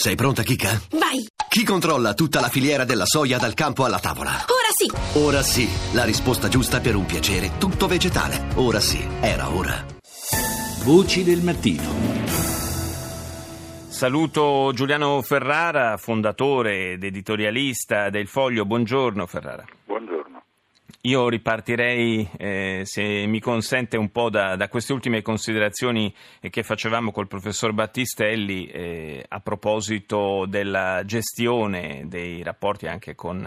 Sei pronta, Kika? Vai! Chi controlla tutta la filiera della soia dal campo alla tavola? Ora sì! Ora sì, la risposta giusta per un piacere tutto vegetale. Ora sì, era ora. Voci del mattino. Saluto Giuliano Ferrara, fondatore ed editorialista del Foglio. Buongiorno Ferrara. Buongiorno. Io ripartirei, eh, se mi consente, un po' da, da, queste ultime considerazioni che facevamo col professor Battistelli eh, a proposito della gestione dei rapporti anche con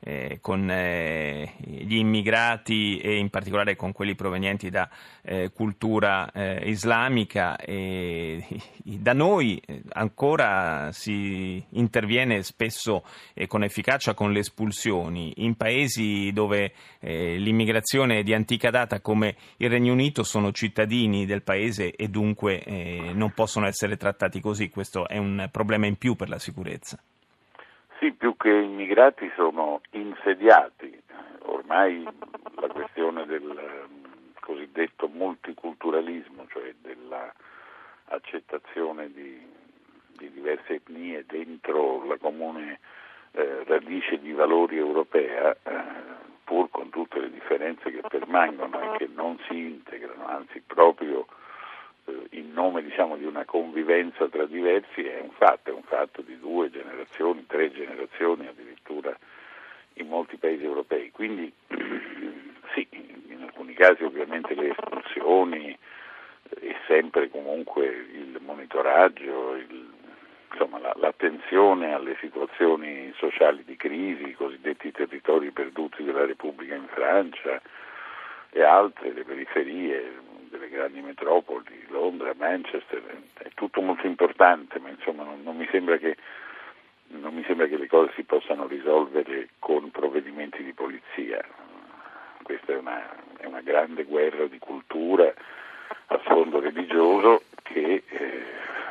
eh, con eh, gli immigrati e in particolare con quelli provenienti da eh, cultura eh, islamica. E, da noi eh, ancora si interviene spesso e con efficacia con le espulsioni. In paesi dove eh, l'immigrazione è di antica data come il Regno Unito sono cittadini del paese e dunque non possono essere trattati così. Questo è un problema in più per la sicurezza. Sì, più che immigrati sono insediati. Ormai la questione del ehm, cosiddetto multiculturalismo, cioè dell'accettazione di, di diverse etnie dentro la comune eh, radice di valori europea, eh, pur con tutte le differenze che permangono e che non si integrano, anzi proprio in nome diciamo, di una convivenza tra diversi è un fatto, è un fatto di due generazioni, tre generazioni addirittura in molti paesi europei. Quindi sì, in alcuni casi ovviamente le espulsioni eh, e sempre comunque il monitoraggio, il, insomma, la, l'attenzione alle situazioni sociali di crisi, i cosiddetti territori perduti della Repubblica in Francia e altre, le periferie, grandi metropoli, Londra, Manchester, è tutto molto importante, ma insomma non, non, mi che, non, mi sembra che, le cose si possano risolvere con provvedimenti di polizia. Questa è una, è una grande guerra di cultura a sfondo religioso che eh,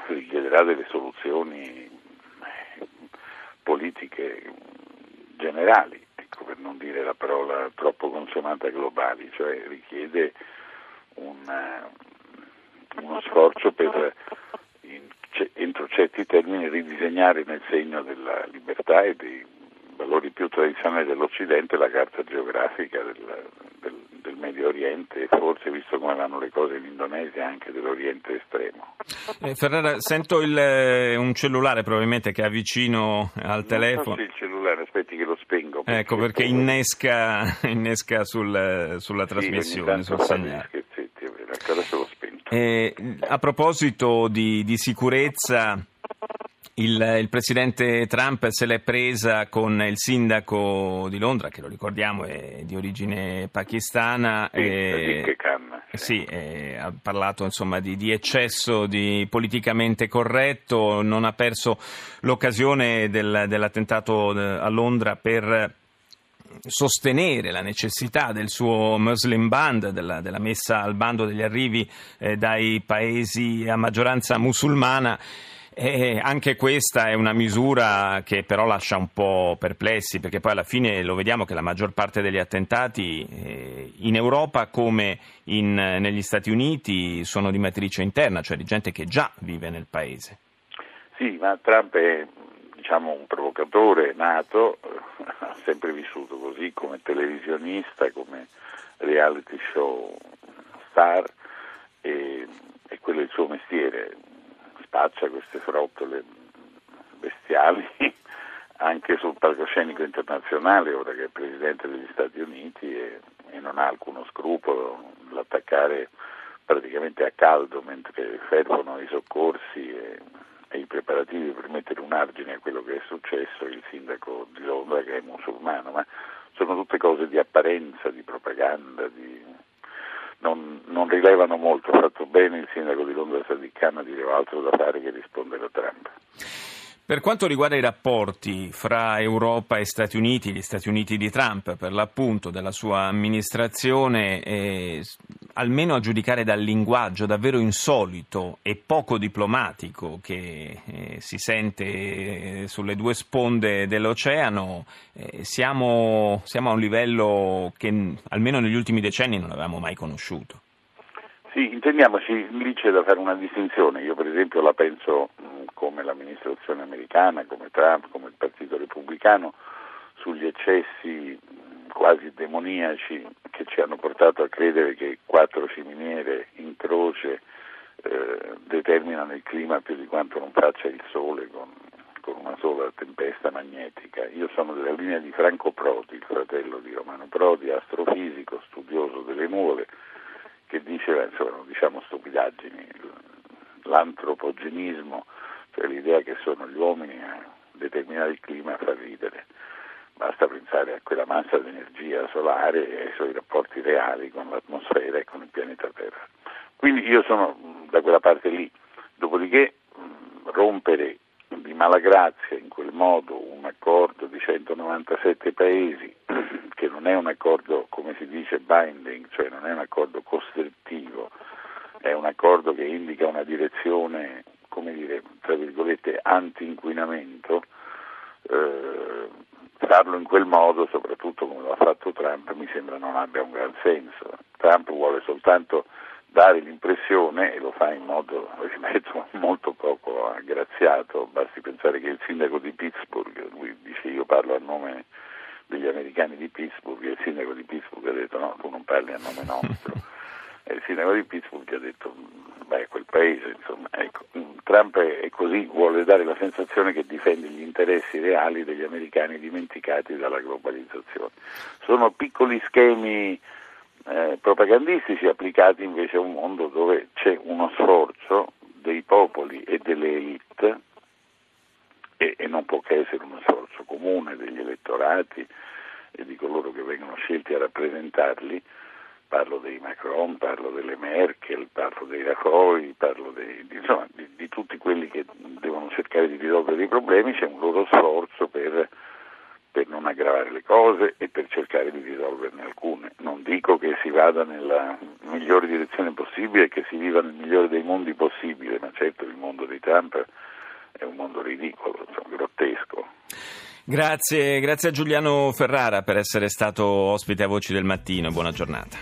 richiederà delle soluzioni eh, politiche generali, ecco, per non dire la parola troppo consumata globali, cioè richiede un, eh, uno sforzo per in, entro certi termini ridisegnare nel segno della libertà e dei valori più tradizionali dell'Occidente la carta geografica del, del, del Medio Oriente e forse, visto come vanno le cose in Indonesia, anche dell'Oriente estremo. Eh, Ferrara, sento il, eh, un cellulare probabilmente che è vicino al telefono. So il cellulare, aspetti che lo spengo. Perché ecco, perché innesca, innesca sul, sulla trasmissione, sul segnale. Adesso l'ho spento. Eh, a proposito di, di sicurezza, il, il, presidente Trump se l'è presa con il sindaco di Londra, che lo ricordiamo è di origine pakistana. Sì, e, Khan, sì. sì ha parlato insomma, di, di, eccesso di politicamente corretto, non ha perso l'occasione del, dell'attentato a Londra per sostenere la necessità del suo Muslim Band, della, della messa al bando degli arrivi eh, dai paesi a maggioranza musulmana. Eh, anche questa è una misura che però lascia un po' perplessi, perché poi alla fine lo vediamo che la maggior parte degli attentati eh, in Europa come in, negli Stati Uniti sono di matrice interna, cioè di gente che già vive nel paese. Sì, ma Trump è diciamo, un provocatore nato, ha sempre vissuto così come televisionista, come reality show star e, e quello è il suo mestiere, spaccia queste frottole bestiali anche sul palcoscenico internazionale, ora che è Presidente degli Stati Uniti e, e non ha alcuno scrupolo l'attaccare praticamente a caldo mentre fervono i soccorsi e, e i preparativi per mettere un argine a quello che è successo, il sindaco di Londra che è musulmano, ma sono tutte cose di apparenza, di propaganda, di... Non, non, rilevano molto, ha fatto bene il sindaco di Londra Sadiq Khan a dire altro da fare che rispondere a Trump. Per quanto riguarda i rapporti fra Europa e Stati Uniti, gli Stati Uniti di Trump, per l'appunto della sua amministrazione, eh, almeno a giudicare dal linguaggio davvero insolito e poco diplomatico che eh, si sente eh, sulle due sponde dell'oceano, eh, siamo, siamo a un livello che almeno negli ultimi decenni non avevamo mai conosciuto. Sì, intendiamoci, lì c'è da fare una distinzione. Io per esempio la penso come l'amministrazione americana, come Trump, come il Partito Repubblicano, sugli eccessi quasi demoniaci che ci hanno portato a credere che quattro ciminiere in croce eh, determinano il clima più di quanto non faccia il sole con, con, una sola tempesta magnetica. Io sono della linea di Franco Prodi, il fratello di Romano Prodi, astrofisico, studioso delle nuvole, che diceva, insomma, diciamo stupidaggini, l'antropogenismo, cioè l'idea che sono gli uomini a determinare il clima fa ridere. Basta pensare a quella massa di energia solare e ai suoi rapporti reali con l'atmosfera e con il pianeta Terra. Quindi io sono da quella parte lì. Dopodiché rompere di malagrazia in quel modo un accordo di 197 paesi, che non è un accordo, come si dice, binding, cioè non è un accordo costrittivo, è un accordo che indica una direzione, come dire, tra virgolette, anti-inquinamento, eh, farlo in quel modo, soprattutto come lo ha fatto Trump, mi sembra non abbia un gran senso. Trump vuole soltanto dare l'impressione, e lo fa in modo, ripeto, molto poco aggraziato, basti pensare che il sindaco di Pittsburgh, lui dice io parlo a nome degli americani di Pittsburgh, e il sindaco di Pittsburgh ha detto no, tu non parli a nome nostro. E il sindaco di Pittsburgh ha detto beh, quel paese, insomma, Trump è così, vuole dare la sensazione che difende gli interessi reali degli americani dimenticati dalla globalizzazione. Sono piccoli schemi eh, propagandistici applicati invece a un mondo dove c'è uno sforzo dei popoli e delle elite e, e non può che essere uno sforzo comune degli elettorati e di coloro che vengono scelti a rappresentarli parlo dei Macron, parlo delle Merkel, parlo dei Rajoy, parlo dei, di, insomma, di, tutti quelli che devono cercare di risolvere i problemi, c'è un loro sforzo per, per, non aggravare le cose e per cercare di risolverne alcune. Non dico che si vada nella migliore direzione possibile e che si viva nel migliore dei mondi possibile, ma certo il mondo di Trump è un mondo ridicolo, insomma, grottesco. Grazie, grazie a Giuliano Ferrara per essere stato ospite a Voci del Mattino. Buona giornata.